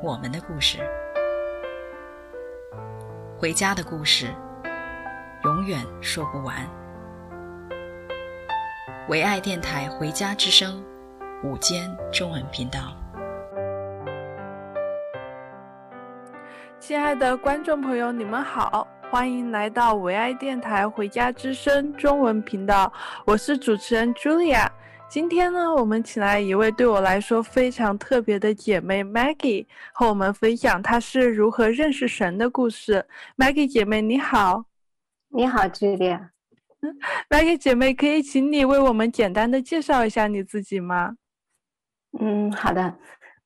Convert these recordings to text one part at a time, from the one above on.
我们的故事，回家的故事，永远说不完。唯爱电台《回家之声》午间中文频道，亲爱的观众朋友，你们好，欢迎来到唯爱电台《回家之声》中文频道，我是主持人 Julia。今天呢，我们请来一位对我来说非常特别的姐妹 Maggie，和我们分享她是如何认识神的故事。Maggie 姐妹你好，你好，Julia。Maggie 姐妹，可以请你为我们简单的介绍一下你自己吗？嗯，好的。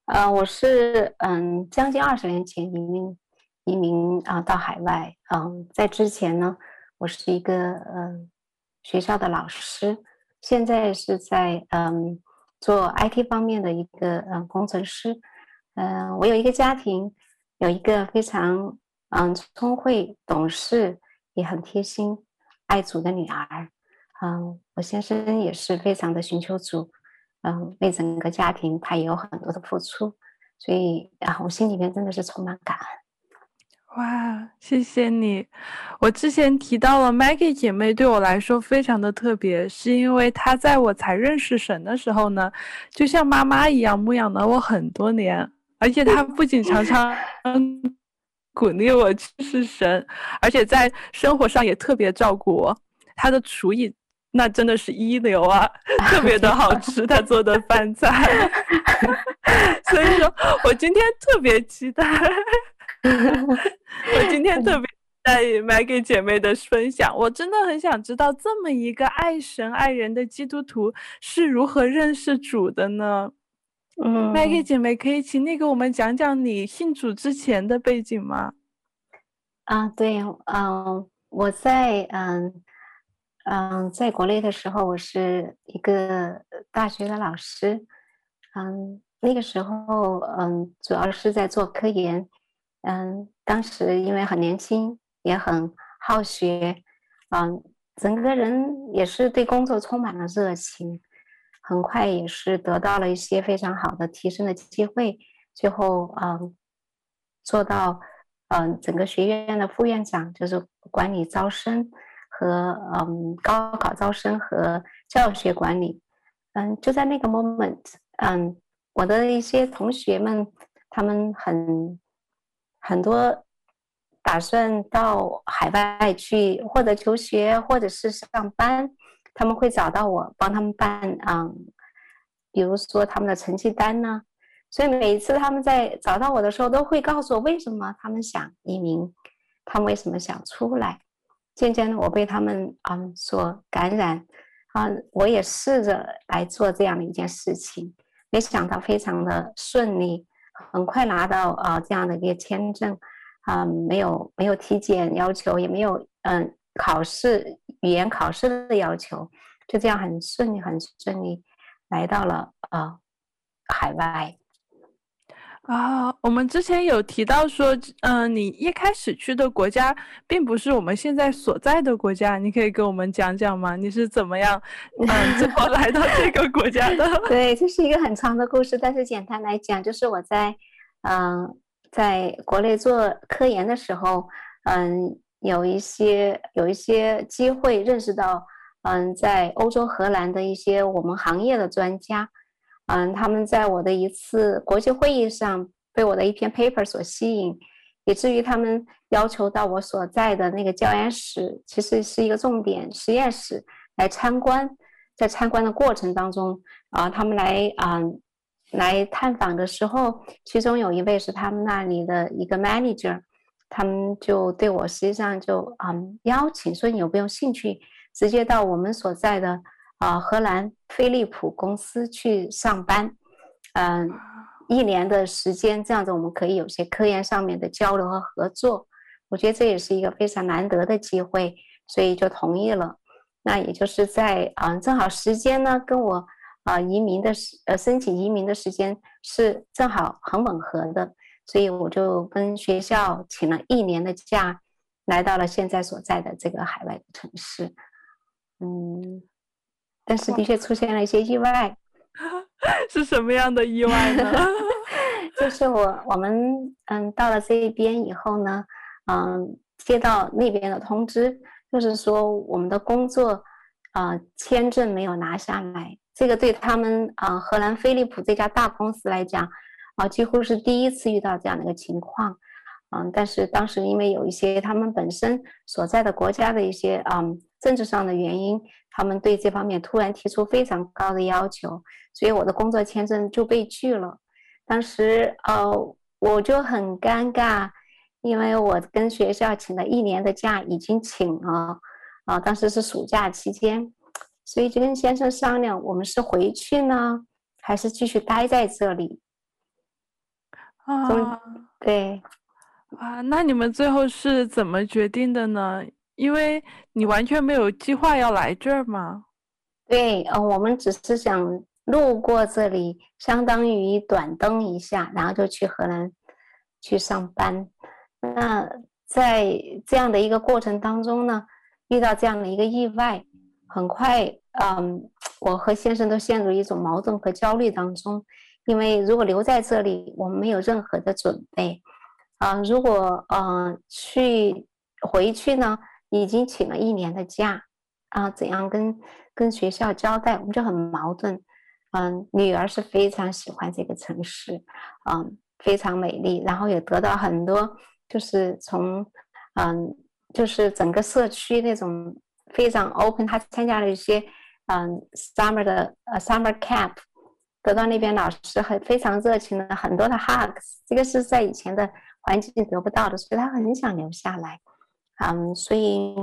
呃，我是嗯，将近二十年前移民移民啊到海外。嗯，在之前呢，我是一个嗯学校的老师。现在是在嗯做 IT 方面的一个嗯工程师，嗯，我有一个家庭，有一个非常嗯聪慧、懂事，也很贴心、爱主的女儿，嗯，我先生也是非常的寻求主，嗯，为整个家庭他也有很多的付出，所以啊，我心里面真的是充满感恩。哇，谢谢你！我之前提到了 Maggie 姐妹对我来说非常的特别，是因为她在我才认识神的时候呢，就像妈妈一样牧养了我很多年，而且她不仅常常 鼓励我去认识神，而且在生活上也特别照顾我。她的厨艺那真的是一流啊，特别的好吃，她做的饭菜。所以说我今天特别期待。我今天特别在意 Maggie 姐妹的分享，我真的很想知道，这么一个爱神爱人的基督徒是如何认识主的呢？嗯，Maggie 姐妹可以请你给我们讲讲你信主之前的背景吗？啊，对，嗯，我在嗯嗯在国内的时候，我是一个大学的老师，嗯，那个时候嗯主要是在做科研。嗯，当时因为很年轻，也很好学，嗯，整个人也是对工作充满了热情，很快也是得到了一些非常好的提升的机会，最后嗯，做到嗯整个学院的副院长，就是管理招生和嗯高考招生和教学管理，嗯，就在那个 moment，嗯，我的一些同学们，他们很。很多打算到海外去，或者求学，或者是上班，他们会找到我帮他们办，嗯，比如说他们的成绩单呢。所以每一次他们在找到我的时候，都会告诉我为什么他们想移民，他们为什么想出来。渐渐的，我被他们嗯所感染，啊，我也试着来做这样的一件事情，没想到非常的顺利。很快拿到啊、呃、这样的一个签证，啊、呃、没有没有体检要求，也没有嗯、考试语言考试的要求，就这样很顺利很顺利来到了啊、呃、海外。啊，我们之前有提到说，嗯、你一开始去的国家并不是我们现在所在的国家，你可以给我们讲讲吗？你是怎么样，嗯，怎么来到这个国家的？对，这是一个很长的故事，但是简单来讲，就是我在，嗯、在国内做科研的时候，嗯，有一些有一些机会认识到，嗯，在欧洲荷兰的一些我们行业的专家。嗯，他们在我的一次国际会议上被我的一篇 paper 所吸引，以至于他们要求到我所在的那个教研室，其实是一个重点实验室来参观。在参观的过程当中，啊，他们来嗯来探访的时候，其中有一位是他们那里的一个 manager，他们就对我实际上就嗯邀请说，你有没有兴趣直接到我们所在的。啊，荷兰飞利浦公司去上班，嗯，一年的时间，这样子我们可以有些科研上面的交流和合作。我觉得这也是一个非常难得的机会，所以就同意了。那也就是在嗯，正好时间呢跟我啊移民的时呃申请移民的时间是正好很吻合的，所以我就跟学校请了一年的假，来到了现在所在的这个海外的城市。嗯，但是的确出现了一些意外。是什么样的意外呢？就是我我们嗯到了这一边以后呢。嗯，接到那边的通知，就是说我们的工作，啊、呃，签证没有拿下来。这个对他们啊、呃，荷兰飞利浦这家大公司来讲，啊、呃，几乎是第一次遇到这样的一个情况。嗯，但是当时因为有一些他们本身所在的国家的一些嗯政治上的原因，他们对这方面突然提出非常高的要求，所以我的工作签证就被拒了。当时呃，我就很尴尬。因为我跟学校请了一年的假，已经请了，啊，当时是暑假期间，所以就跟先生商量，我们是回去呢，还是继续待在这里？啊，对，啊，那你们最后是怎么决定的呢？因为你完全没有计划要来这儿吗？对，呃，我们只是想路过这里，相当于短登一下，然后就去荷兰去上班。那在这样的一个过程当中呢，遇到这样的一个意外，很快，嗯，我和先生都陷入一种矛盾和焦虑当中，因为如果留在这里，我们没有任何的准备，啊，如果嗯去回去呢，已经请了一年的假，啊，怎样跟跟学校交代，我们就很矛盾，嗯，女儿是非常喜欢这个城市，嗯，非常美丽，然后也得到很多。就是从，嗯，就是整个社区那种非常 open，他参加了一些，嗯，summer 的呃 summer camp，得到那边老师很非常热情的很多的 hugs，这个是在以前的环境得不到的，所以他很想留下来，嗯，所以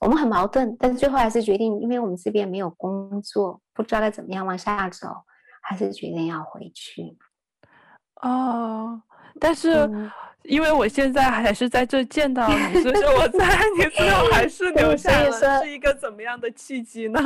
我们很矛盾，但是最后还是决定，因为我们这边没有工作，不知道该怎么样往下走，还是决定要回去。哦，但是。嗯因为我现在还是在这见到你，所以说我在 你最后还是留下了，是一个怎么样的契机呢？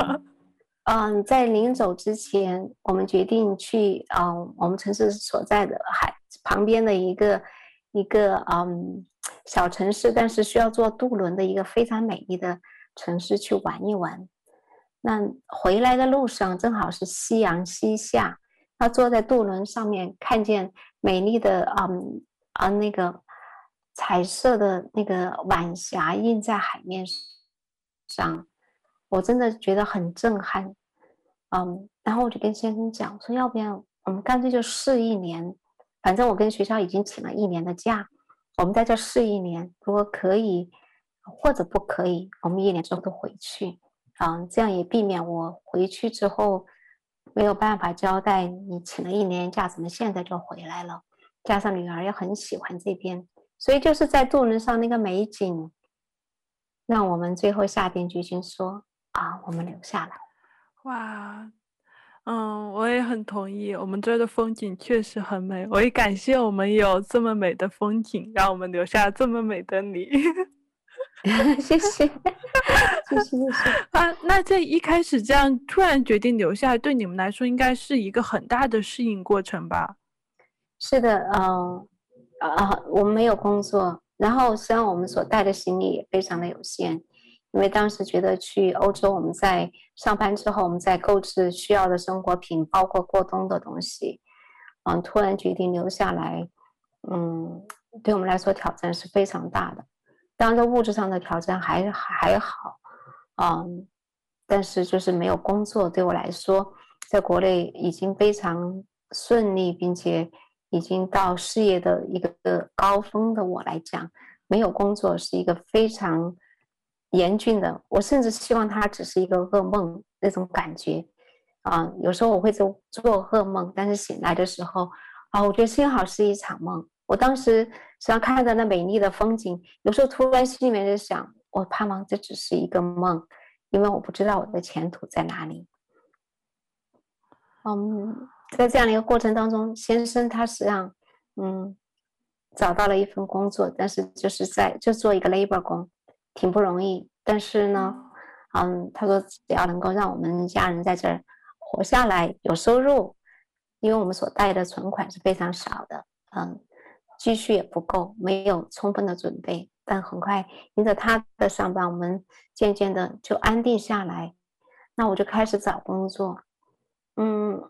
嗯，在临走之前，我们决定去嗯，我们城市所在的海旁边的一个一个嗯小城市，但是需要坐渡轮的一个非常美丽的城市去玩一玩。那回来的路上正好是夕阳西下，他坐在渡轮上面，看见美丽的嗯。啊那个彩色的那个晚霞映在海面上，我真的觉得很震撼。嗯，然后我就跟先生讲说，要不要我们干脆就试一年，反正我跟学校已经请了一年的假，我们在这试一年，如果可以或者不可以，我们一年之后都回去。嗯，这样也避免我回去之后没有办法交代你请了一年假，怎么现在就回来了。加上女儿也很喜欢这边，所以就是在渡轮上那个美景，让我们最后下定决心说啊，我们留下来。哇，嗯，我也很同意，我们这儿的风景确实很美。我也感谢我们有这么美的风景，让我们留下这么美的你。谢谢，谢谢，谢谢。啊，那这一开始这样突然决定留下来，对你们来说应该是一个很大的适应过程吧？是的，嗯，啊，我们没有工作，然后虽然我们所带的行李也非常的有限，因为当时觉得去欧洲，我们在上班之后，我们在购置需要的生活品，包括过冬的东西，嗯，突然决定留下来，嗯，对我们来说挑战是非常大的。当然，物质上的挑战还还好，嗯，但是就是没有工作，对我来说，在国内已经非常顺利，并且。已经到事业的一个高峰的我来讲，没有工作是一个非常严峻的。我甚至希望它只是一个噩梦那种感觉啊。有时候我会做做噩梦，但是醒来的时候啊，我觉得幸好是一场梦。我当时实际上看着那美丽的风景，有时候突然心里面就想，我盼望这只是一个梦，因为我不知道我的前途在哪里。嗯。在这样的一个过程当中，先生他实际上，嗯，找到了一份工作，但是就是在就做一个 labor 工，挺不容易。但是呢，嗯，他说只要能够让我们家人在这儿活下来，有收入，因为我们所带的存款是非常少的，嗯，积蓄也不够，没有充分的准备。但很快，因着他的上班，我们渐渐的就安定下来。那我就开始找工作，嗯。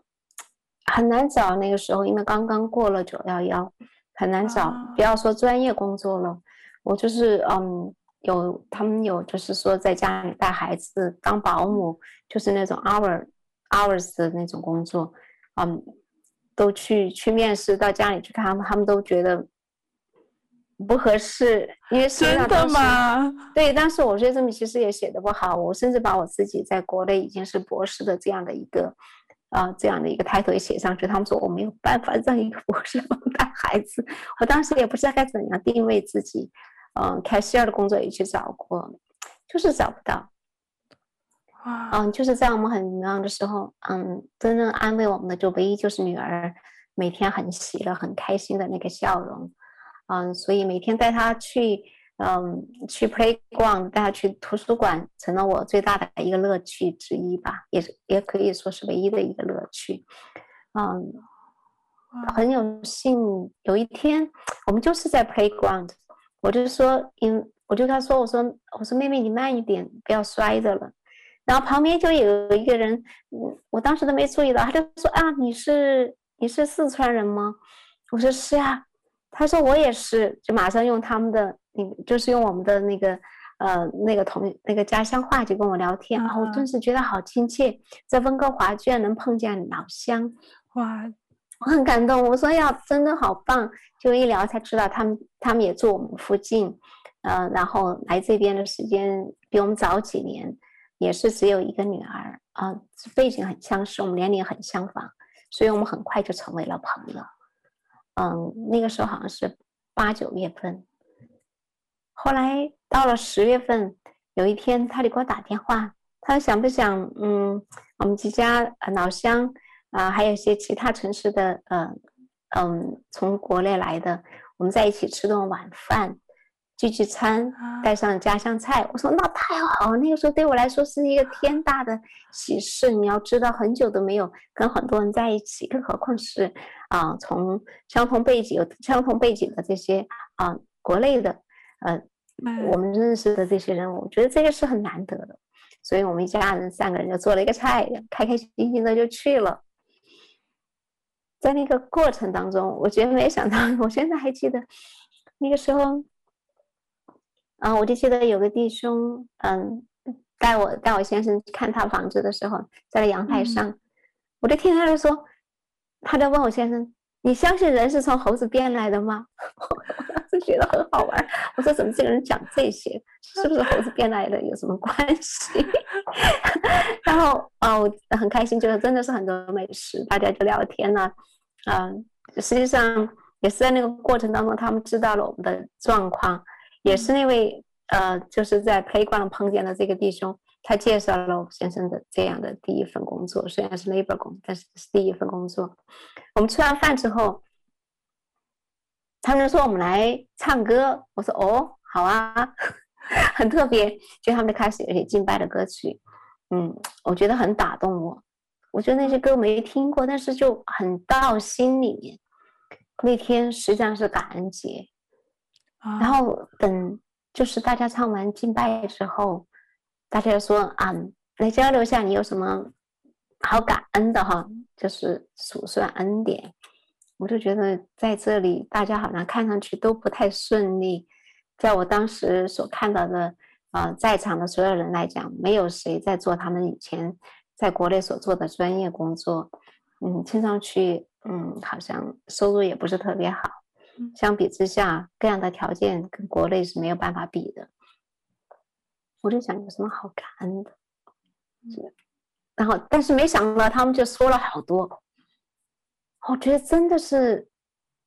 很难找那个时候，因为刚刚过了九幺幺，很难找。不要说专业工作了，我就是嗯，有他们有就是说在家里带孩子当保姆，就是那种 hour hours 的那种工作，嗯，都去去面试到家里去看他们，他们都觉得不合适，因为真的吗？对，但是我觉得这么其实也写的不好，我甚至把我自己在国内已经是博士的这样的一个。啊，这样的一个抬头也写上去，他们说我没有办法让一个 博士帮带孩子。我当时也不知道该怎样定位自己，嗯，开西二的工作也去找过，就是找不到。哇嗯，就是在我们很迷茫的时候，嗯，真正安慰我们的就唯一就是女儿每天很喜乐、很开心的那个笑容，嗯，所以每天带她去。嗯，去 playground 带她去图书馆，成了我最大的一个乐趣之一吧，也是也可以说是唯一的一个乐趣。嗯，很有幸有一天，我们就是在 playground，我就说，因我就跟他说，我说我说妹妹你慢一点，不要摔着了。然后旁边就有一个人，嗯，我当时都没注意到，他就说啊，你是你是四川人吗？我说是啊。他说我也是，就马上用他们的。你就是用我们的那个，呃，那个同那个家乡话就跟我聊天，然后我顿时觉得好亲切，在温哥华居然能碰见老乡，哇，我很感动。我说呀，真的好棒！就一聊才知道他们他们也住我们附近，呃，然后来这边的时间比我们早几年，也是只有一个女儿啊，背景很相似，我们年龄很相仿，所以我们很快就成为了朋友。嗯，那个时候好像是八九月份。后来到了十月份，有一天他就给我打电话，他说想不想，嗯，我们几家老乡啊、呃，还有一些其他城市的，呃，嗯，从国内来的，我们在一起吃顿晚饭，聚聚餐，带上家乡菜。我说那太好，那个时候对我来说是一个天大的喜事。你要知道，很久都没有跟很多人在一起，更何况是啊、呃，从相同背景、有相同背景的这些啊、呃，国内的。呃，我们认识的这些人，我觉得这个是很难得的，所以我们一家人三个人就做了一个菜，开开心心的就去了。在那个过程当中，我觉得没想到，我现在还记得那个时候，啊，我就记得有个弟兄，嗯，带我带我先生去看他房子的时候，在阳台上，嗯、我就听他就说，他在问我先生。你相信人是从猴子变来的吗？觉得很好玩。我说怎么这个人讲这些，是不是猴子变来的有什么关系？然后哦，我很开心，就是真的是很多美食，大家就聊天了。嗯，实际上也是在那个过程当中，他们知道了我们的状况，也是那位呃，就是在 play 逛碰见的这个弟兄。他介绍了我先生的这样的第一份工作，虽然是 labor 工，但是是第一份工作。我们吃完饭之后，他们说我们来唱歌，我说哦，好啊，很特别。就他们就开始有些敬拜的歌曲，嗯，我觉得很打动我。我觉得那些歌没听过，但是就很到心里面。那天实际上是感恩节，然后等就是大家唱完敬拜之后。大家说啊，来交流一下，你有什么好感恩的哈？就是数算恩典。我就觉得在这里，大家好像看上去都不太顺利。在我当时所看到的，呃，在场的所有人来讲，没有谁在做他们以前在国内所做的专业工作。嗯，听上去，嗯，好像收入也不是特别好。相比之下，各样的条件跟国内是没有办法比的。我就想有什么好感恩的，然后但是没想到他们就说了好多，我觉得真的是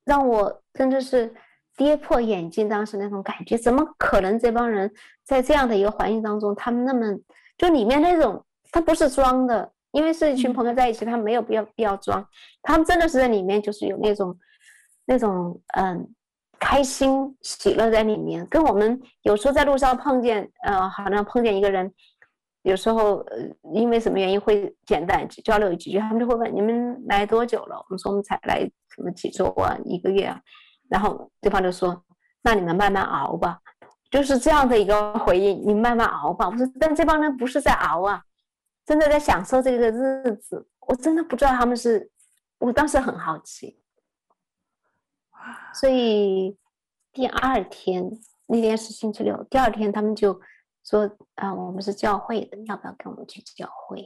让我真的是跌破眼镜，当时那种感觉，怎么可能这帮人在这样的一个环境当中，他们那么就里面那种他不是装的，因为是一群朋友在一起，他没有必要必要装，他们真的是在里面就是有那种那种嗯开心喜乐在里面，跟我们有时候在路上碰见呃，好像碰见一个人，有时候呃因为什么原因会简单交流几句，他们就会问你们来多久了？我们说我们才来什么几周啊，一个月啊，然后对方就说那你们慢慢熬吧，就是这样的一个回应，你慢慢熬吧。我说但这帮人不是在熬啊。真的在享受这个日子，我真的不知道他们是，我当时很好奇，所以第二天那天是星期六，第二天他们就说啊，我们是教会的，要不要跟我们去教会？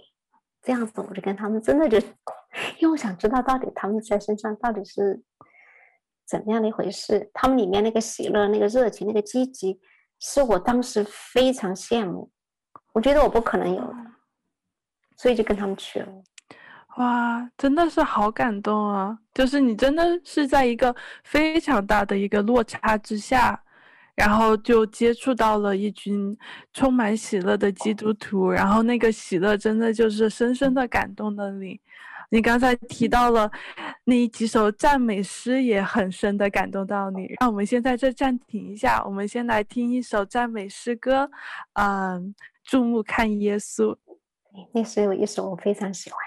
这样子我就跟他们真的就，因为我想知道到底他们在身上到底是怎么样的一回事，他们里面那个喜乐、那个热情、那个积极，是我当时非常羡慕，我觉得我不可能有的。所以就跟他们去了，哇，真的是好感动啊！就是你真的是在一个非常大的一个落差之下，然后就接触到了一群充满喜乐的基督徒，然后那个喜乐真的就是深深的感动了你。你刚才提到了那几首赞美诗，也很深的感动到你。让我们先在这暂停一下，我们先来听一首赞美诗歌，嗯，注目看耶稣。那是有一首我非常喜欢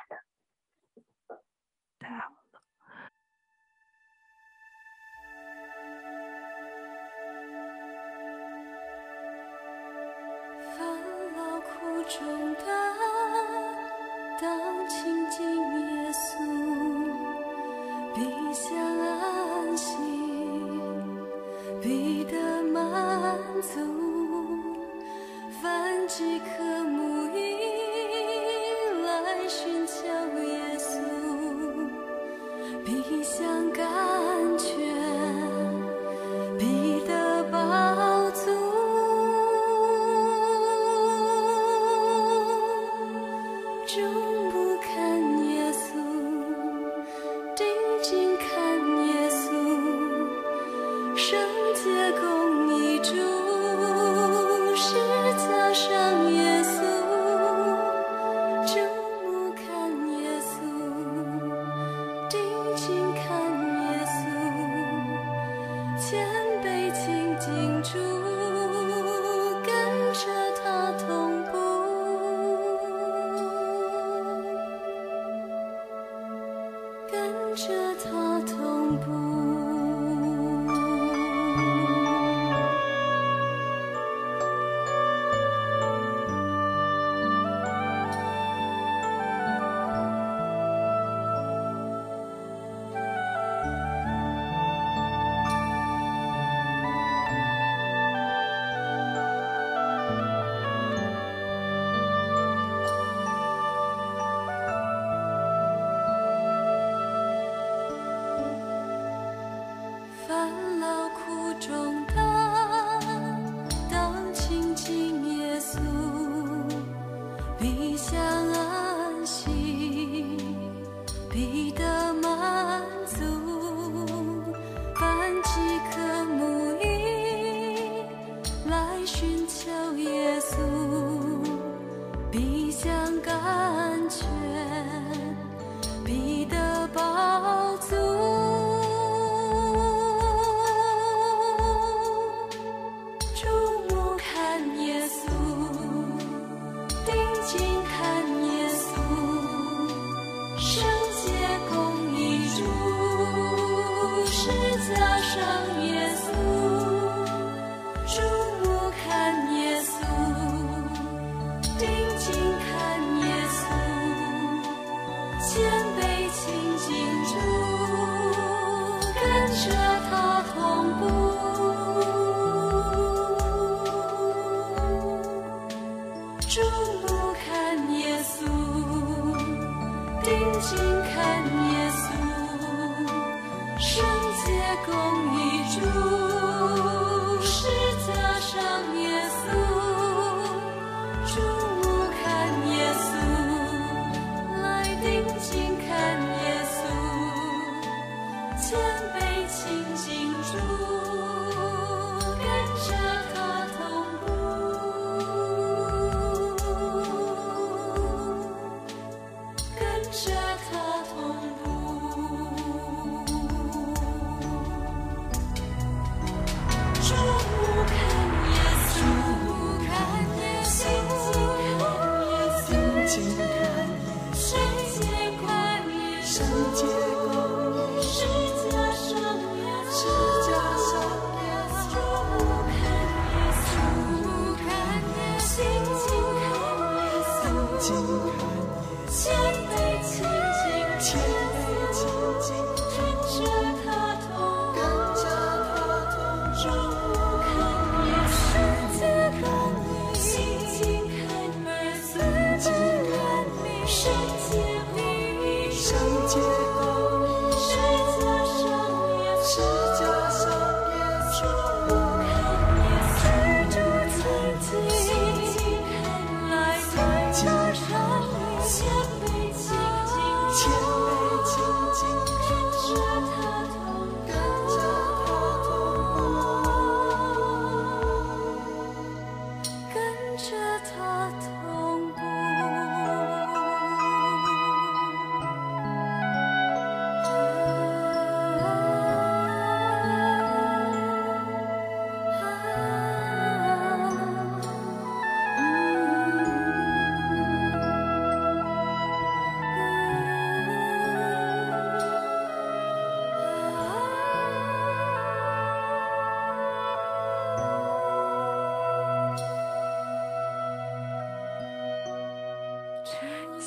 你想。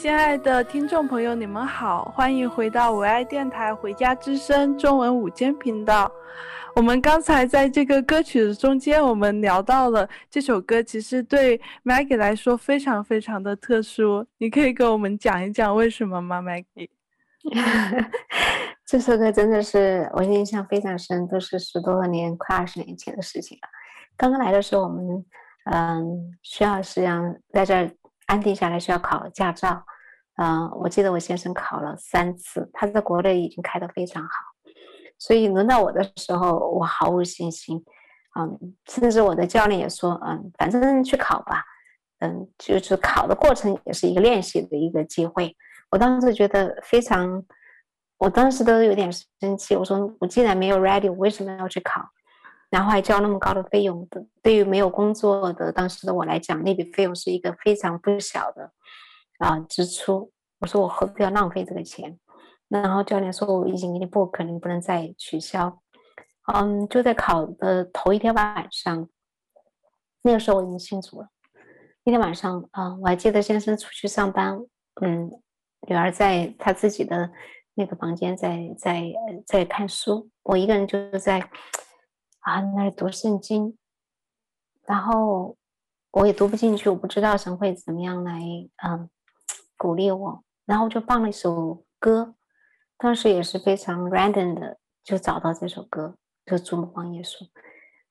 亲爱的听众朋友，你们好，欢迎回到唯爱电台《回家之声》中文午间频道。我们刚才在这个歌曲的中间，我们聊到了这首歌，其实对 Maggie 来说非常非常的特殊。你可以跟我们讲一讲为什么吗，Maggie？这首歌真的是我印象非常深，都是十多年、快二十年前的事情了。刚刚来的时候，我们嗯需要实际上在这儿安定下来，需要考驾照。嗯，我记得我先生考了三次，他在国内已经开得非常好。所以轮到我的时候，我毫无信心，嗯，甚至我的教练也说，嗯，反正去考吧，嗯，就是考的过程也是一个练习的一个机会。我当时觉得非常，我当时都有点生气，我说我既然没有 ready，我为什么要去考？然后还交那么高的费用，对于没有工作的当时的我来讲，那笔费用是一个非常不小的啊支出。我说我何必要浪费这个钱？然后教练说：“我已经给你 book，肯定不能再取消。”嗯，就在考的头一天晚上，那个时候我已经信主了。那天晚上，啊，我还记得先生出去上班，嗯，女儿在她自己的那个房间在在在看书，我一个人就在啊那儿读圣经，然后我也读不进去，我不知道神会怎么样来嗯鼓励我，然后就放了一首歌。当时也是非常 random 的，就找到这首歌，就《注目光耶稣》。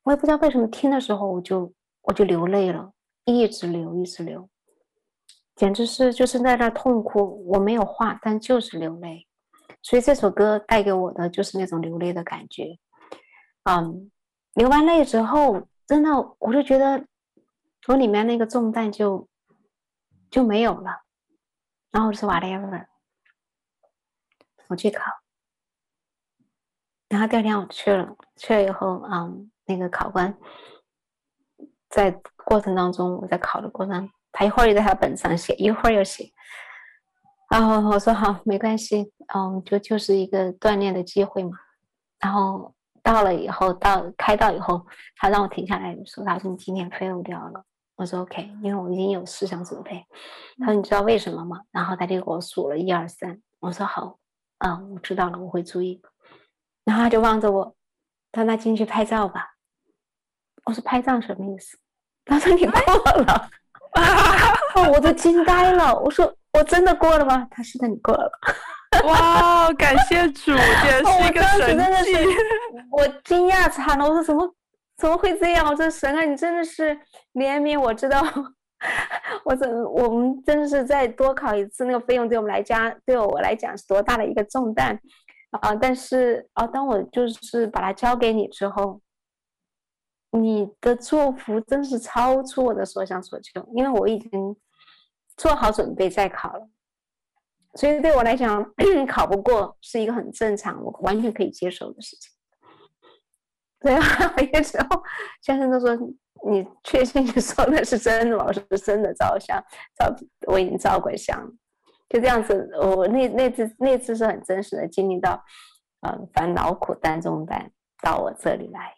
我也不知道为什么听的时候我就我就流泪了，一直流，一直流，简直是就是在那痛哭。我没有话，但就是流泪。所以这首歌带给我的就是那种流泪的感觉。嗯，流完泪之后，真的我就觉得我里面那个重担就就没有了，然后就说 whatever。我去考，然后第二天我去了，去了以后，嗯，那个考官在过程当中，我在考的过程，他一会儿又在他本上写，一会儿又写，然后我说好，没关系，嗯，就就是一个锻炼的机会嘛。然后到了以后，到开到以后，他让我停下来说，他说你今天 fail 掉了。我说 OK，因为我已经有思想准备。他说你知道为什么吗？然后他就给我数了一二三。我说好。啊、嗯，我知道了，我会注意。然后他就望着我，他那进去拍照吧。我说拍照什么意思？他说你过了。我都惊呆了。我说我真的过了吗？他说的你过了。哇，感谢主，也是一个神迹。我惊讶惨了。我说怎么怎么会这样？我说神啊，你真的是怜悯我，知道。我怎我们真的是再多考一次，那个费用对我们来讲，对我来讲是多大的一个重担啊！但是啊，当我就是把它交给你之后，你的祝福真是超出我的所想所求，因为我已经做好准备再考了，所以对我来讲，考不过是一个很正常，我完全可以接受的事情。对啊，有时候先生都说。你确信你说的是真的吗？我说是真的照相，照我已经照过相，就这样子。我那那次那次是很真实的经历到，嗯，凡劳苦担重担到我这里来，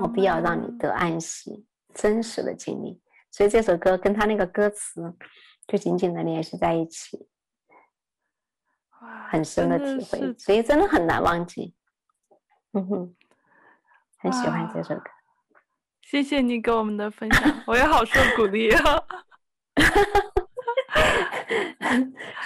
我必要让你得安息，真实的经历。所以这首歌跟他那个歌词就紧紧的联系在一起，很深的体会，所以真的很难忘记。嗯哼，很喜欢这首歌。谢谢你给我们的分享，我也好受 鼓励啊！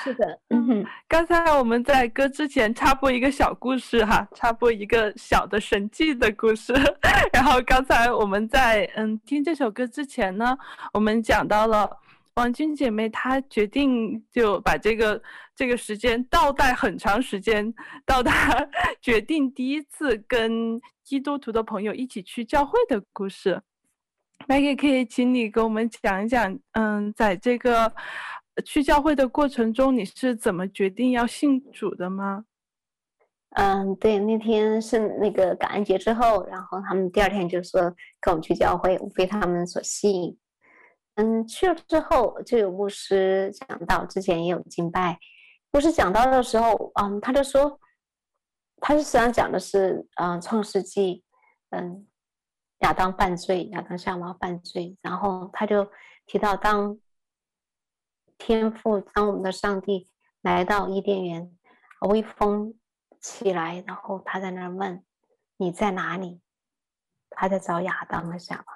是的，嗯，刚才我们在歌之前插播一个小故事哈，插播一个小的神迹的故事。然后刚才我们在嗯听这首歌之前呢，我们讲到了王军姐妹她决定就把这个这个时间倒带很长时间，到她决定第一次跟。基督徒的朋友一起去教会的故事麦姐可以请你给我们讲一讲，嗯，在这个去教会的过程中，你是怎么决定要信主的吗？嗯，对，那天是那个感恩节之后，然后他们第二天就说跟我们去教会，我被他们所吸引。嗯，去了之后就有牧师讲到，之前也有敬拜，牧师讲到的时候，嗯，他就说。他是实际上讲的是，嗯、创世纪，嗯，亚当犯罪，亚当夏娃犯罪，然后他就提到当天父，当我们的上帝来到伊甸园，微风起来，然后他在那儿问：“你在哪里？”他在找亚当的夏娃，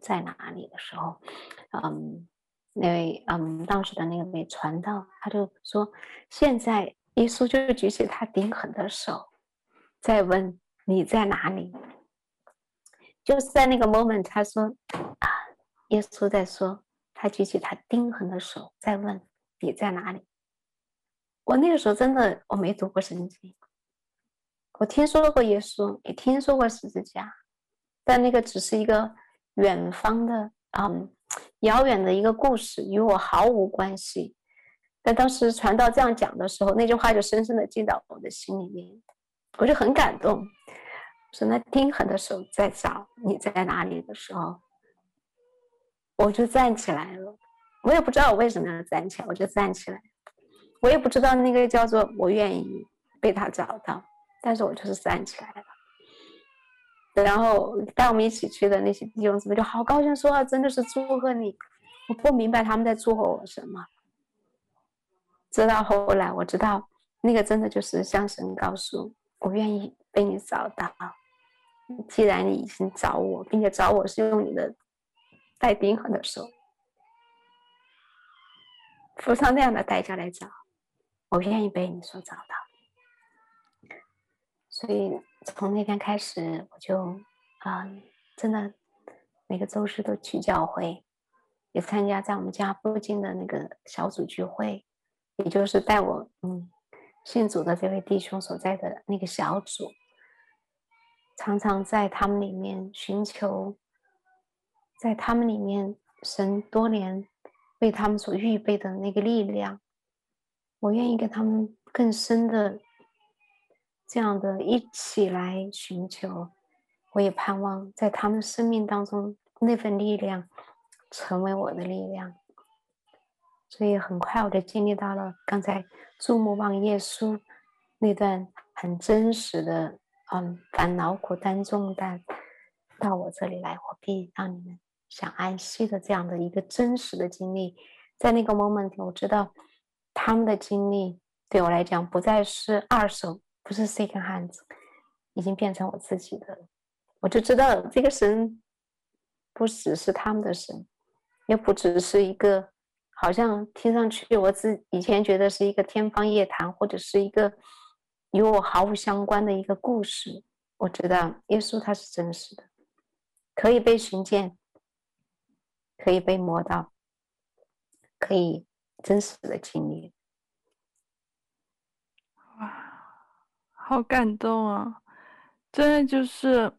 在哪里的时候，嗯，那位嗯当时的那个位传道，他就说：“现在耶稣就举起他钉痕的手，在问你在哪里。”就是在那个 moment，他说：“啊，耶稣在说，他举起他钉痕的手，在问你在哪里。”我那个时候真的我没读过圣经，我听说过耶稣，也听说过十字架。但那个只是一个远方的，嗯，遥远的一个故事，与我毫无关系。但当时传道这样讲的时候，那句话就深深的进到我的心里面，我就很感动。说那钉痕的手在找你在哪里的时候，我就站起来了。我也不知道我为什么要站起来，我就站起来。我也不知道那个叫做我愿意被他找到，但是我就是站起来了。然后带我们一起去的那些弟兄姊妹就好高兴，说啊：“真的是祝贺你！”我不明白他们在祝贺我什么。直到后来，我知道那个真的就是向神告诉我，愿意被你找到。既然你已经找我，并且找我是用你的带钉痕的手，付上那样的代价来找，我愿意被你所找到。所以。从那天开始，我就啊、真的每个周日都去教会，也参加在我们家附近的那个小组聚会，也就是带我嗯信主的这位弟兄所在的那个小组，常常在他们里面寻求，在他们里面神多年为他们所预备的那个力量，我愿意跟他们更深的。这样的一起来寻求，我也盼望在他们生命当中那份力量成为我的力量。所以很快我就经历到了刚才注目望耶稣那段很真实的，嗯，烦恼苦担重担到我这里来，我必让你们享安息的这样的一个真实的经历。在那个 moment，我知道他们的经历对我来讲不再是二手。不是 second hand，已经变成我自己的。我就知道这个神不只是他们的神，也不只是一个好像听上去我自以前觉得是一个天方夜谭，或者是一个与我毫无相关的一个故事。我知道耶稣他是真实的，可以被寻见，可以被摸到，可以真实的经历。好感动啊！真的就是，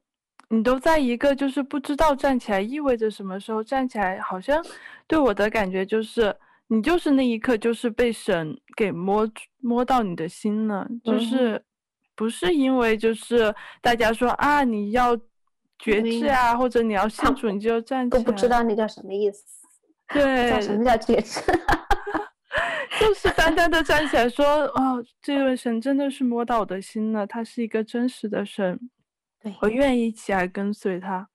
你都在一个就是不知道站起来意味着什么时候站起来，好像对我的感觉就是，你就是那一刻就是被神给摸摸到你的心了，就是不是因为就是大家说啊你要决志啊，或者你要信主你就站起来，都不知道那叫什么意思，对，叫什么叫决志。就是单单的站起来说：“哦，这位神真的是摸到我的心了，他是一个真实的神，对，我愿意起来跟随他。”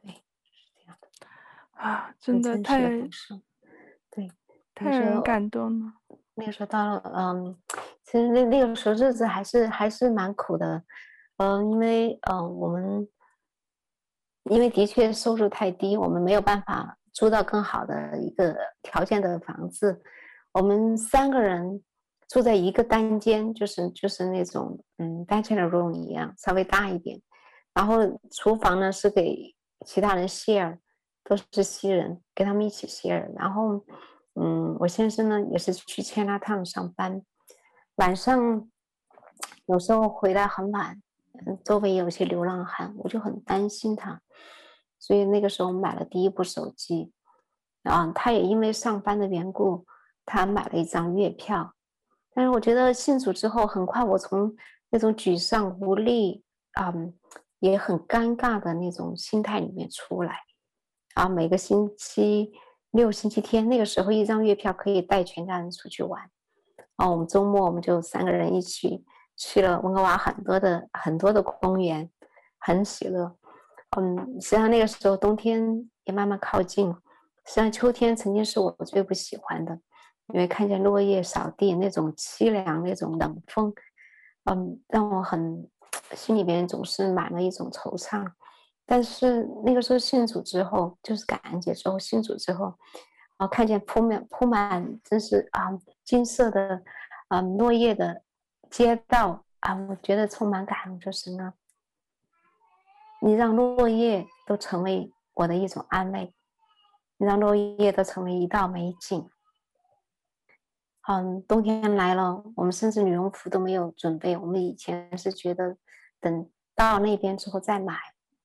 对，是这样的啊，真的太，对，太让人感动了。那个时候到了，嗯，其实那那个时候日子还是还是蛮苦的，嗯，因为嗯我们因为的确收入太低，我们没有办法租到更好的一个条件的房子。我们三个人住在一个单间，就是就是那种嗯单间的 room 一样，稍微大一点。然后厨房呢是给其他人 share，都是西人，跟他们一起 share。然后嗯，我先生呢也是去 Chinatown 上班，晚上有时候回来很晚，嗯，周围有些流浪汉，我就很担心他。所以那个时候我买了第一部手机，啊，他也因为上班的缘故。他买了一张月票，但是我觉得信主之后，很快我从那种沮丧无力，嗯，也很尴尬的那种心态里面出来。啊，每个星期六、星期天，那个时候一张月票可以带全家人出去玩。啊，我们周末我们就三个人一起去了温哥华很多的很多的公园，很喜乐。嗯，实际上那个时候冬天也慢慢靠近，实际上秋天曾经是我最不喜欢的。因为看见落叶扫地那种凄凉，那种冷风，嗯，让我很心里边总是满了一种惆怅。但是那个时候信主之后，就是感恩节之后信主之后，啊，看见铺满铺满真是啊金色的啊落叶的街道啊，我觉得充满感恩，就是呢，你让落叶都成为我的一种安慰，你让落叶都成为一道美景。嗯，冬天来了，我们甚至羽绒服都没有准备。我们以前是觉得等到那边之后再买，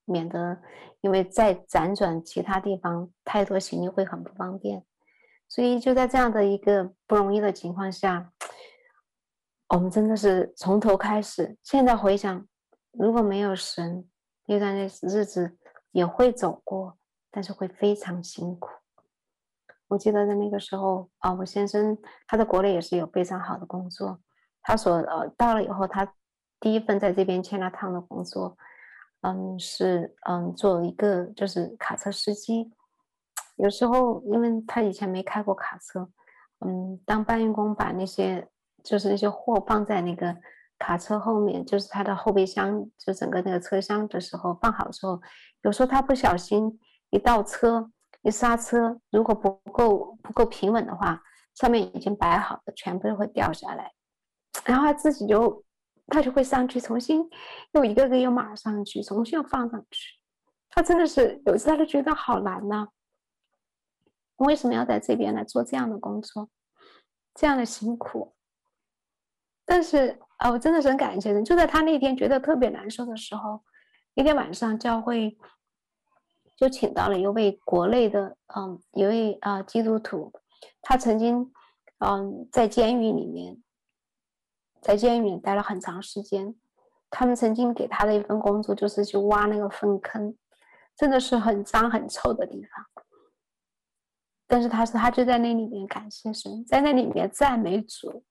免得因为再辗转其他地方太多行李会很不方便。所以就在这样的一个不容易的情况下，我们真的是从头开始。现在回想，如果没有神，那段日子也会走过，但是会非常辛苦。我记得在那个时候啊，我先生他在国内也是有非常好的工作。他所呃到了以后，他第一份在这边签了趟的工作，嗯，是嗯做一个就是卡车司机。有时候因为他以前没开过卡车，嗯，当搬运工把那些就是那些货放在那个卡车后面，就是他的后备箱，就整个那个车厢的时候放好的时候，有时候他不小心一倒车。一刹车，如果不够不够平稳的话，上面已经摆好的全部都会掉下来，然后他自己就他就会上去重新又一个个又码上去，重新又放上去。他真的是有时他都觉得好难呐。我为什么要在这边来做这样的工作，这样的辛苦？但是啊，我真的是很感谢人。就在他那天觉得特别难受的时候，那天晚上教会。就请到了一位国内的，嗯，一位啊、基督徒，他曾经，嗯，在监狱里面，在监狱里待了很长时间。他们曾经给他的一份工作就是去挖那个粪坑，真的是很脏很臭的地方。但是他说他就在那里面感谢神，在那里面赞美主。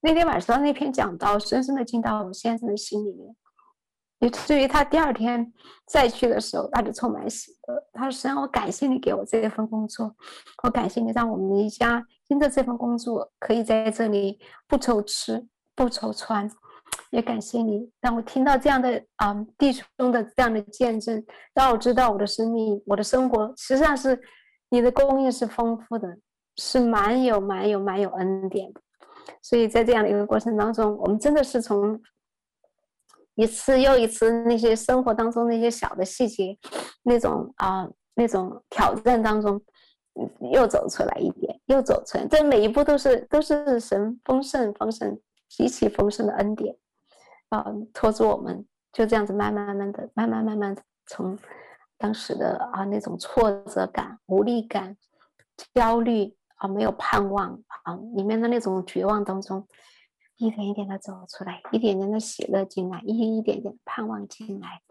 那天晚上那篇讲道深深的进到我先生的心里面。以至于他第二天再去的时候，他就充满喜乐。他说：“神，我感谢你给我这份工作，我感谢你让我们一家因着这份工作可以在这里不愁吃不愁穿，也感谢你让我听到这样的啊、嗯、弟兄的这样的见证，让我知道我的生命、我的生活实际上是你的供应是丰富的，是满有满有满有恩典的。所以在这样的一个过程当中，我们真的是从。”一次又一次，那些生活当中那些小的细节，那种啊、那种挑战当中，又走出来一点，又走出来。这每一步都是都是神丰盛丰盛极其丰盛的恩典啊、呃，拖住我们，就这样子慢慢慢慢的，慢慢慢慢从当时的啊那种挫折感、无力感、焦虑啊，没有盼望啊，里面的那种绝望当中。一点一点的走出来，一点点的喜乐进来，一一点点的盼望进来，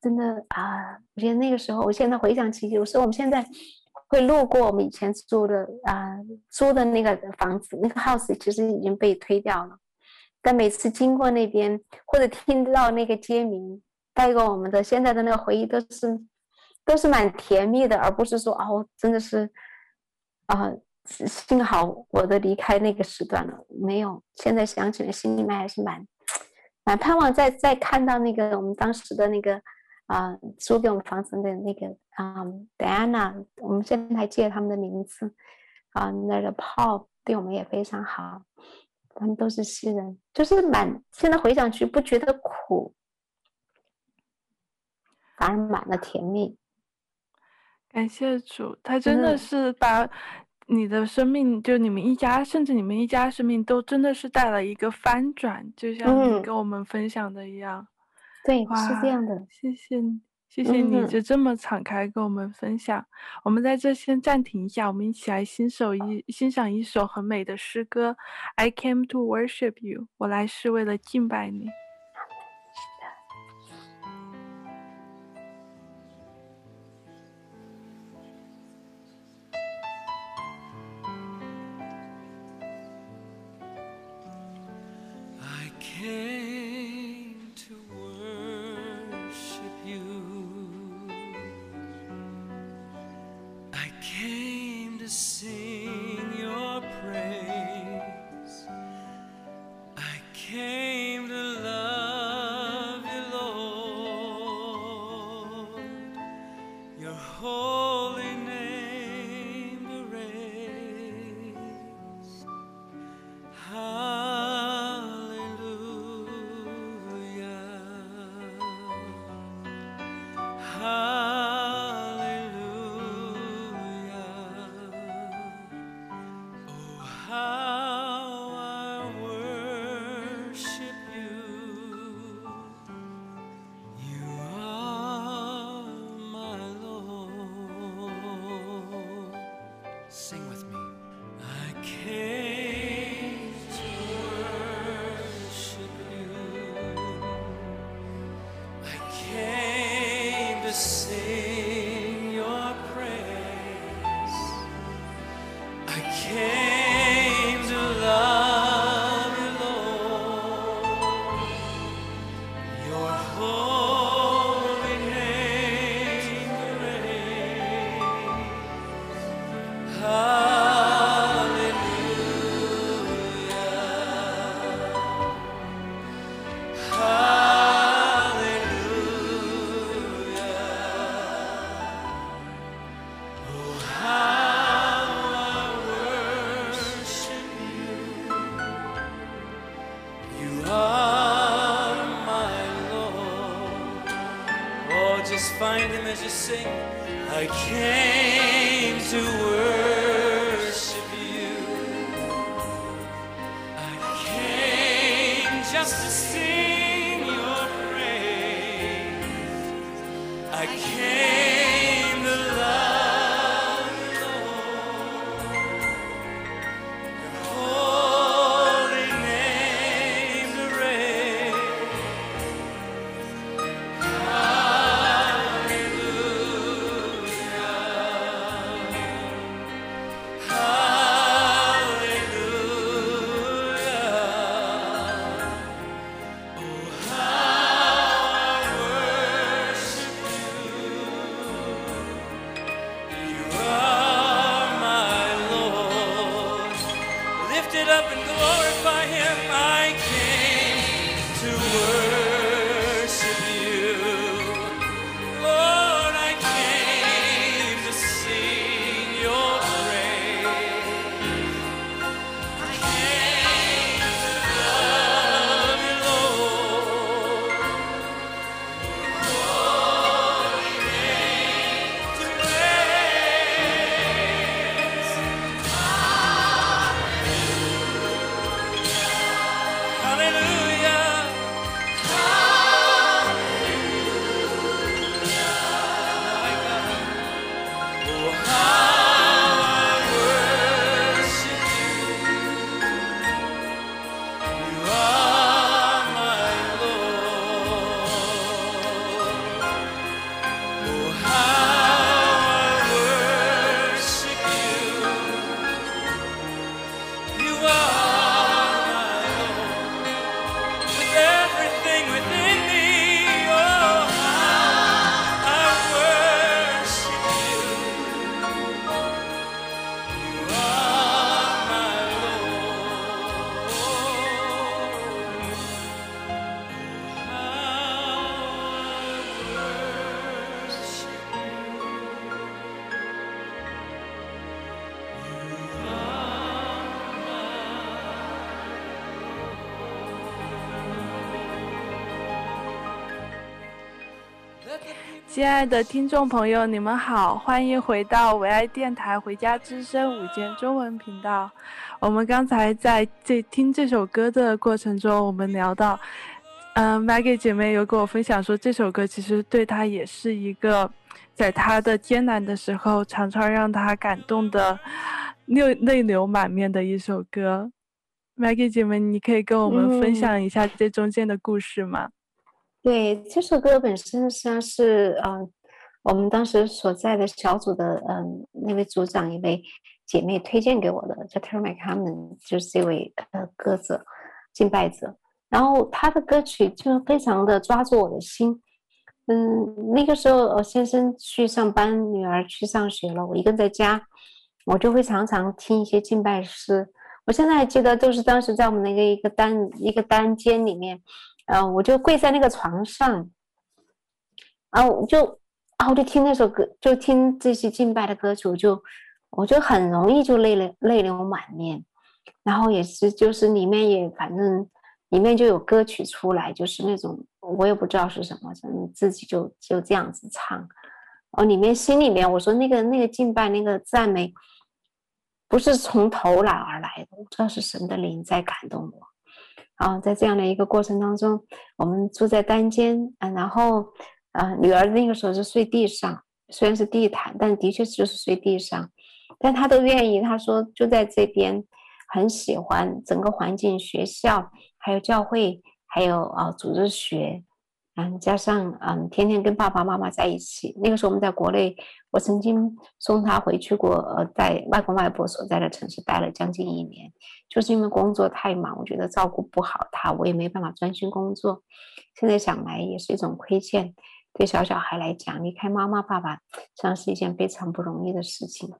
真的啊！我觉得那个时候，我现在回想起，有时候我们现在会路过我们以前租的啊租的那个房子，那个 house 其实已经被推掉了，但每次经过那边或者听到那个街名，带给我们的现在的那个回忆都是都是蛮甜蜜的，而不是说哦，真的是啊。幸好我的离开那个时段了，没有。现在想起来，心里面还是蛮蛮盼望再再看到那个我们当时的那个啊、呃、租给我们房子的那个啊、呃、Diana，我们现在还记得他们的名字啊，那个 Paul 对我们也非常好，他们都是西人，就是蛮现在回想去不觉得苦，反而满了甜蜜。感谢主，他真的是把。嗯你的生命，就你们一家，甚至你们一家生命，都真的是带了一个翻转，就像你跟我们分享的一样。嗯、对，是这样的。谢谢你，谢谢你就这么敞开跟我们分享。嗯、我们在这先暂停一下，我们一起来欣赏一欣赏一首很美的诗歌。I came to worship you，我来是为了敬拜你。sing, I came to 亲爱的听众朋友，你们好，欢迎回到唯爱电台《回家之声》午间中文频道。我们刚才在这听这首歌的过程中，我们聊到，嗯、呃、，Maggie 姐妹有跟我分享说，这首歌其实对她也是一个，在她的艰难的时候，常常让她感动的泪泪流满面的一首歌。Maggie 姐妹，你可以跟我们分享一下这中间的故事吗？对，这首歌本身实际上是嗯、呃，我们当时所在的小组的嗯、那位组长一位姐妹推荐给我的，叫 Terry McCammon，就是这位呃歌者敬拜者。然后他的歌曲就非常的抓住我的心。嗯，那个时候我先生去上班，女儿去上学了，我一个人在家，我就会常常听一些敬拜诗。我现在还记得，都是当时在我们那个一个单一个单间里面。嗯、呃，我就跪在那个床上，然后我就，然后就听那首歌，就听这些敬拜的歌曲，我就，我就很容易就泪流泪流满面，然后也是就是里面也反正里面就有歌曲出来，就是那种我也不知道是什么，你自己就就这样子唱，哦，里面心里面我说那个那个敬拜那个赞美，不是从头来而来的，我知道是神的灵在感动我。啊，在这样的一个过程当中，我们住在单间，啊，然后，啊，女儿那个时候是睡地上，虽然是地毯，但的确就是睡地上，但她都愿意。她说就在这边，很喜欢整个环境，学校还有教会，还有啊组织学。嗯，加上嗯，天天跟爸爸妈妈在一起。那个时候我们在国内，我曾经送他回去过，呃，在外公外婆所在的城市待了将近一年，就是因为工作太忙，我觉得照顾不好他，我也没办法专心工作。现在想来也是一种亏欠，对小小孩来讲，离开妈妈爸爸，实际上是一件非常不容易的事情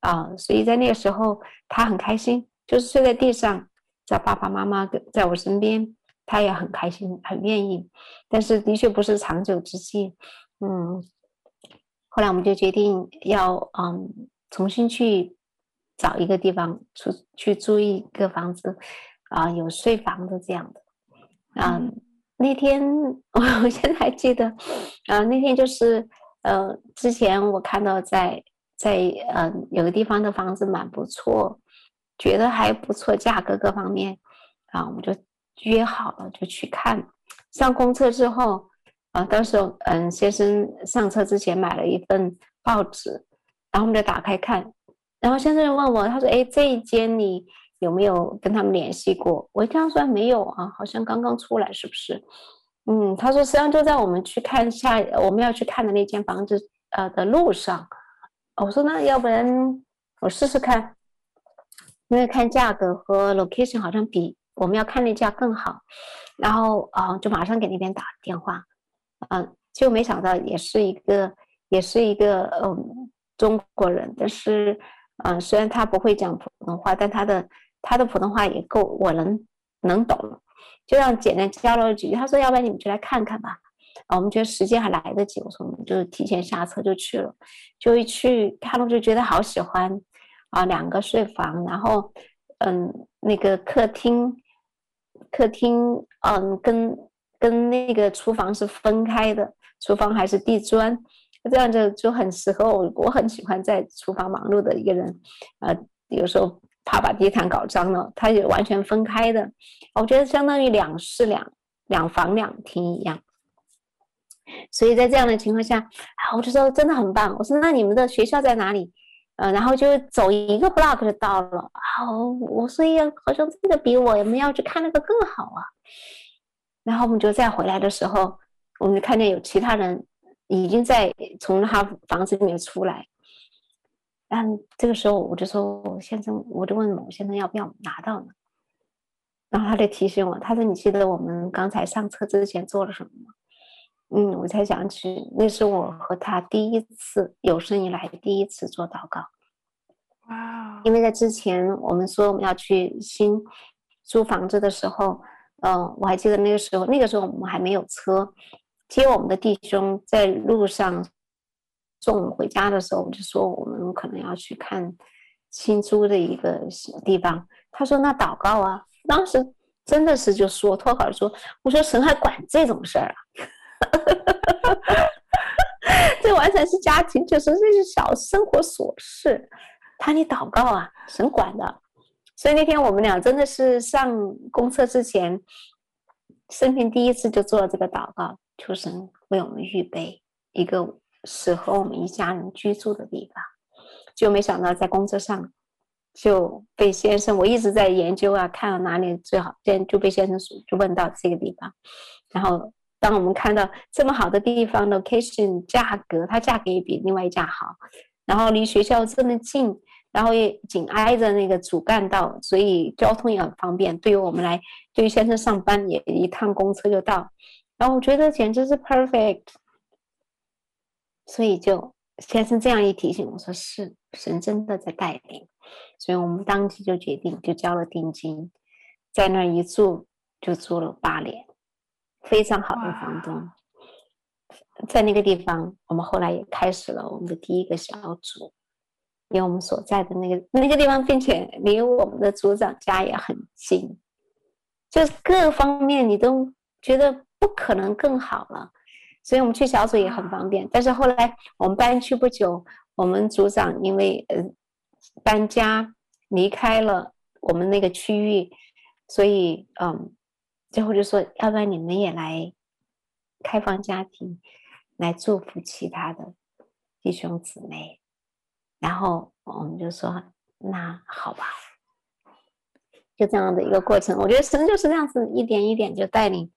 啊。所以在那个时候，他很开心，就是睡在地上，在爸爸妈妈在我身边。他也很开心，很愿意，但是的确不是长久之计。嗯，后来我们就决定要嗯重新去找一个地方出去租一个房子啊，有睡房的这样的。嗯，那天我 我现在还记得，呃，那天就是呃，之前我看到在在呃有个地方的房子蛮不错，觉得还不错，价格各方面，啊，我们就约好了就去看。上公厕之后，啊，当时嗯，先生上车之前买了一份报纸，然后我们就打开看，然后先生就问我，他说：“哎，这一间你？”有没有跟他们联系过？我这样说没有啊，好像刚刚出来，是不是？嗯，他说实际上就在我们去看下我们要去看的那间房子呃的路上。我说那要不然我试试看，因为看价格和 location 好像比我们要看那家更好。然后啊，就马上给那边打电话，嗯，就没想到也是一个也是一个嗯中国人，但是嗯虽然他不会讲普通话，但他的。他的普通话也够我能能懂，就让简单交流了几句。他说：“要不然你们就来看看吧。”啊，我们觉得时间还来得及，我说我们就提前下车就去了。就一去看了就觉得好喜欢啊，两个睡房，然后嗯，那个客厅客厅嗯跟跟那个厨房是分开的，厨房还是地砖，这样就就很适合我。我很喜欢在厨房忙碌的一个人，呃，有时候。怕把地毯搞脏了，它也完全分开的，我觉得相当于两室两两房两厅一样。所以在这样的情况下，啊，我就说真的很棒。我说那你们的学校在哪里？呃，然后就走一个 block 就到了。好，我说呀，好像真的比我们要去看那个更好啊。然后我们就再回来的时候，我们就看见有其他人已经在从他房子里面出来。嗯这个时候我就说，先生，我就问某先生要不要拿到呢？然后他就提醒我，他说：“你记得我们刚才上车之前做了什么吗？”嗯，我才想起那是我和他第一次有生以来第一次做祷告。哇！因为在之前我们说我们要去新租房子的时候，嗯、我还记得那个时候，那个时候我们还没有车，接我们的弟兄在路上。送我们回家的时候，我就说我们可能要去看新租的一个地方。他说：“那祷告啊。”当时真的是就说脱口而出：“我说神还管这种事儿啊？” 这完全是家庭，就是这是小生活琐事。他你祷告啊，神管的。所以那天我们俩真的是上公厕之前，生平第一次就做了这个祷告，求神为我们预备一个。适合我们一家人居住的地方，就没想到在公厕上就被先生，我一直在研究啊，看到哪里最好，先就被先生就问到这个地方。然后当我们看到这么好的地方，location 价格，它价格也比另外一家好，然后离学校这么近，然后也紧挨着那个主干道，所以交通也很方便。对于我们来，对于先生上班也一趟公车就到。然后我觉得简直是 perfect。所以就先生这样一提醒，我说是神真的在带领，所以我们当即就决定就交了定金，在那一住就住了八年，非常好的房东，在那个地方，我们后来也开始了我们的第一个小组，因为我们所在的那个那个地方，并且离我们的组长家也很近，就是各方面你都觉得不可能更好了。所以我们去小组也很方便，但是后来我们搬去不久，我们组长因为呃搬家离开了我们那个区域，所以嗯，最后就说，要不然你们也来开放家庭，来祝福其他的弟兄姊妹，然后我们就说那好吧，就这样的一个过程。我觉得神就是这样子一点一点就带领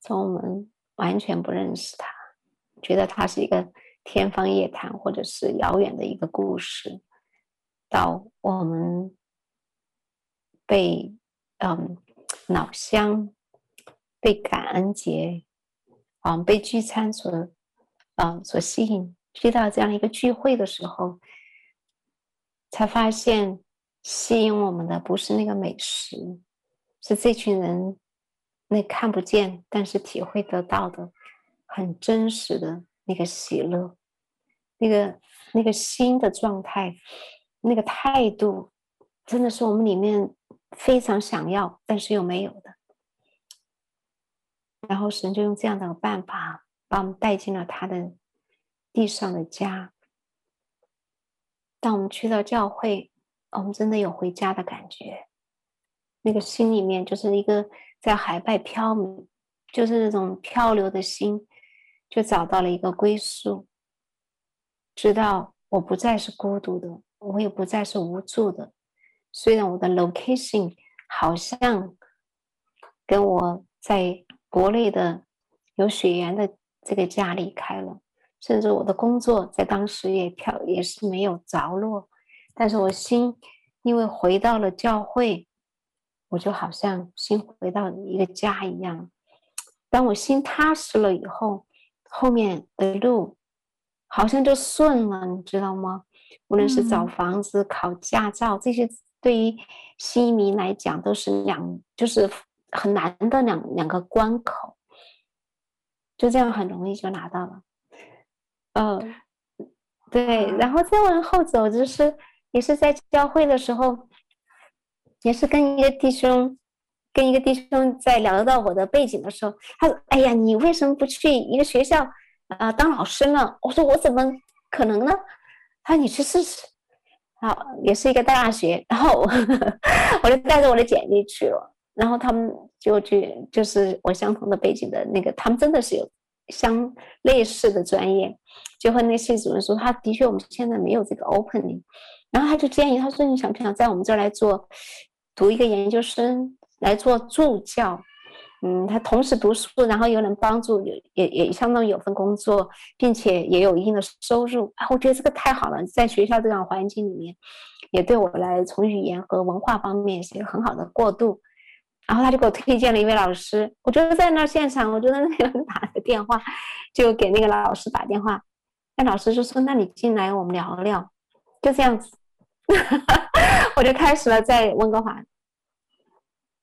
从我们。完全不认识他，觉得他是一个天方夜谭或者是遥远的一个故事。到我们被嗯老乡、被感恩节、嗯被聚餐所嗯所吸引，去到这样一个聚会的时候，才发现吸引我们的不是那个美食，是这群人。那看不见，但是体会得到的，很真实的那个喜乐，那个那个心的状态，那个态度，真的是我们里面非常想要，但是又没有的。然后神就用这样的办法把我们带进了他的地上的家。当我们去到教会，我们真的有回家的感觉，那个心里面就是一个在海外飘渺，就是那种漂流的心，就找到了一个归宿，知道我不再是孤独的，我也不再是无助的。虽然我的 location 好像跟我在国内的有血缘的这个家离开了，甚至我的工作在当时也漂也是没有着落，但是我心因为回到了教会，我就好像心回到一个家一样。当我心踏实了以后，后面的路好像就顺了，你知道吗？无论是找房子、考驾照这些。对于新移民来讲，都是两就是很难的两两个关口，就这样很容易就拿到了。嗯、对，然后再往后走，就是也是在教会的时候，也是跟一个弟兄，跟一个弟兄在聊到我的背景的时候，他说：“哎呀，你为什么不去一个学校啊、当老师呢？”我说：“我怎么可能呢？”他说：“你去试试。”好，也是一个大学，然后，我就带着我的简历去了，然后他们就去，就是我相同的背景的那个，他们真的是有相类似的专业，就和那系主任说，他的确我们现在没有这个 opening，然后他就建议他说，你想不想在我们这儿来做，读一个研究生，来做助教。嗯，他同时读书，然后又能帮助，也也也相当于有份工作，并且也有一定的收入。啊，我觉得这个太好了，在学校这样环境里面，也对我来从语言和文化方面是一个很好的过渡。然后他就给我推荐了一位老师，我就在那现场，我就在那边打个电话，就给那个老师打电话，那老师就说：“那你进来，我们聊聊。”就这样子，我就开始了在温哥华。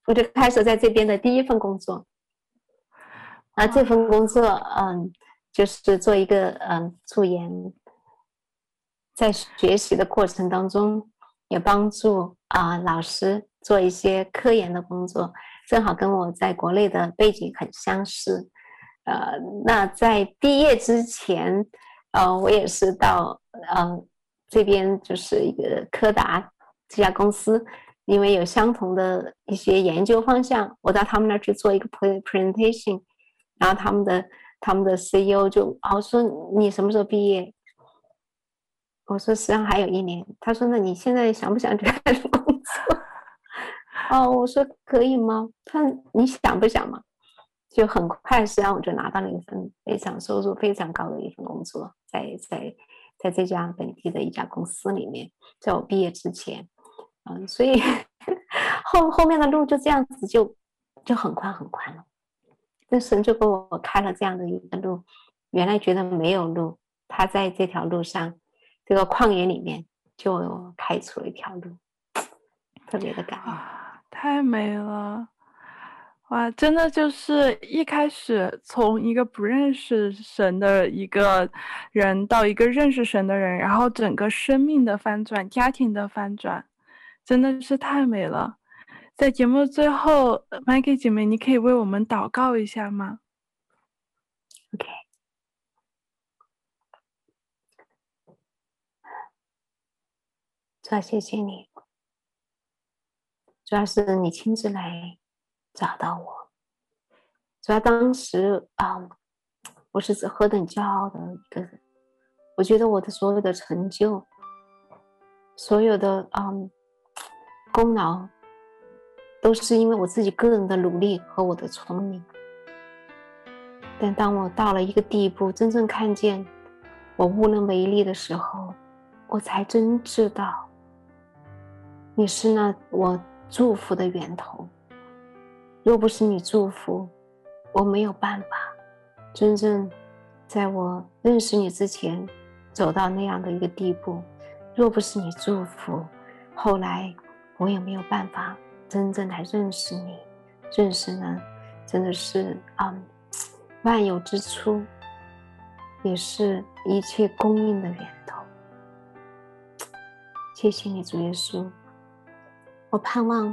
我就开始在这边的第一份工作，啊，这份工作，嗯，就是做一个嗯助研，在学习的过程当中，也帮助啊老师做一些科研的工作，正好跟我在国内的背景很相似，呃，那在毕业之前，呃，我也是到呃这边就是一个柯达这家公司。因为有相同的一些研究方向，我到他们那儿去做一个 presentation，然后他们的他们的 CEO 就哦说，你什么时候毕业？我说实际上还有一年。他说，那你现在想不想去开始工？哦，我说可以吗？他你想不想嘛？就很快，实际上我就拿到了一份非常收入非常高的一份工作，在在在这家本地的一家公司里面，在我毕业之前。嗯，所以后后面的路就这样子就就很宽很宽了。那神就给我开了这样的一个路，原来觉得没有路，他在这条路上，这个旷野里面就开出了一条路，特别的感恩。太美了！哇，真的就是一开始从一个不认识神的一个人到一个认识神的人，然后整个生命的翻转，家庭的翻转。真的是太美了，在节目最后，Maggie 姐妹，你可以为我们祷告一下吗？OK，主谢谢你，主要是你亲自来找到我，主要当时啊、我是何等骄傲的一个人，我觉得我的所有的成就，所有的嗯。功劳都是因为我自己个人的努力和我的聪明，但当我到了一个地步，真正看见我无能为力的时候，我才真知道你是那我祝福的源头。若不是你祝福，我没有办法真正在我认识你之前走到那样的一个地步。若不是你祝福，后来。我也没有办法真正来认识你，认识呢，真的是啊、万有之初，也是一切供应的源头。谢谢你，主耶稣，我盼望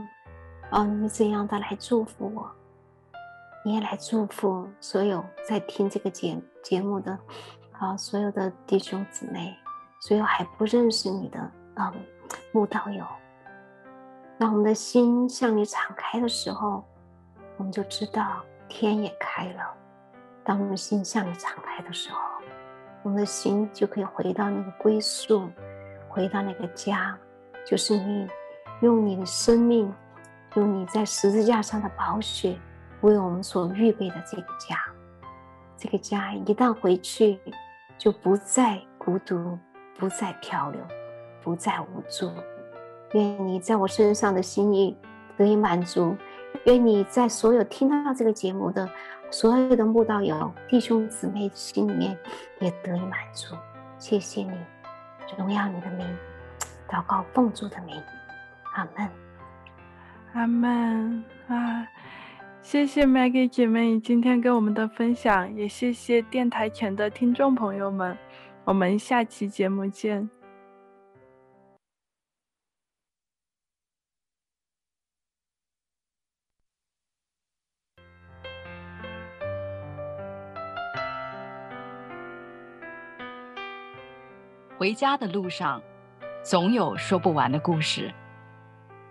哦，你怎样的来祝福我，你也来祝福所有在听这个节节目的啊，所有的弟兄姊妹，所有还不认识你的嗯慕道友。当我们的心向你敞开的时候，我们就知道天也开了。当我们心向你敞开的时候，我们的心就可以回到那个归宿，回到那个家，就是你用你的生命，用你在十字架上的宝血为我们所预备的这个家。这个家一旦回去，就不再孤独，不再漂流，不再无助。愿你在我身上的心意得以满足，愿你在所有听到这个节目的所有的慕道友弟兄姊妹心里面也得以满足。谢谢你，荣耀你的名，祷告奉主的名，阿门，阿门啊！谢谢 Maggie 姐妹今天跟我们的分享，也谢谢电台前的听众朋友们，我们下期节目见。回家的路上，总有说不完的故事。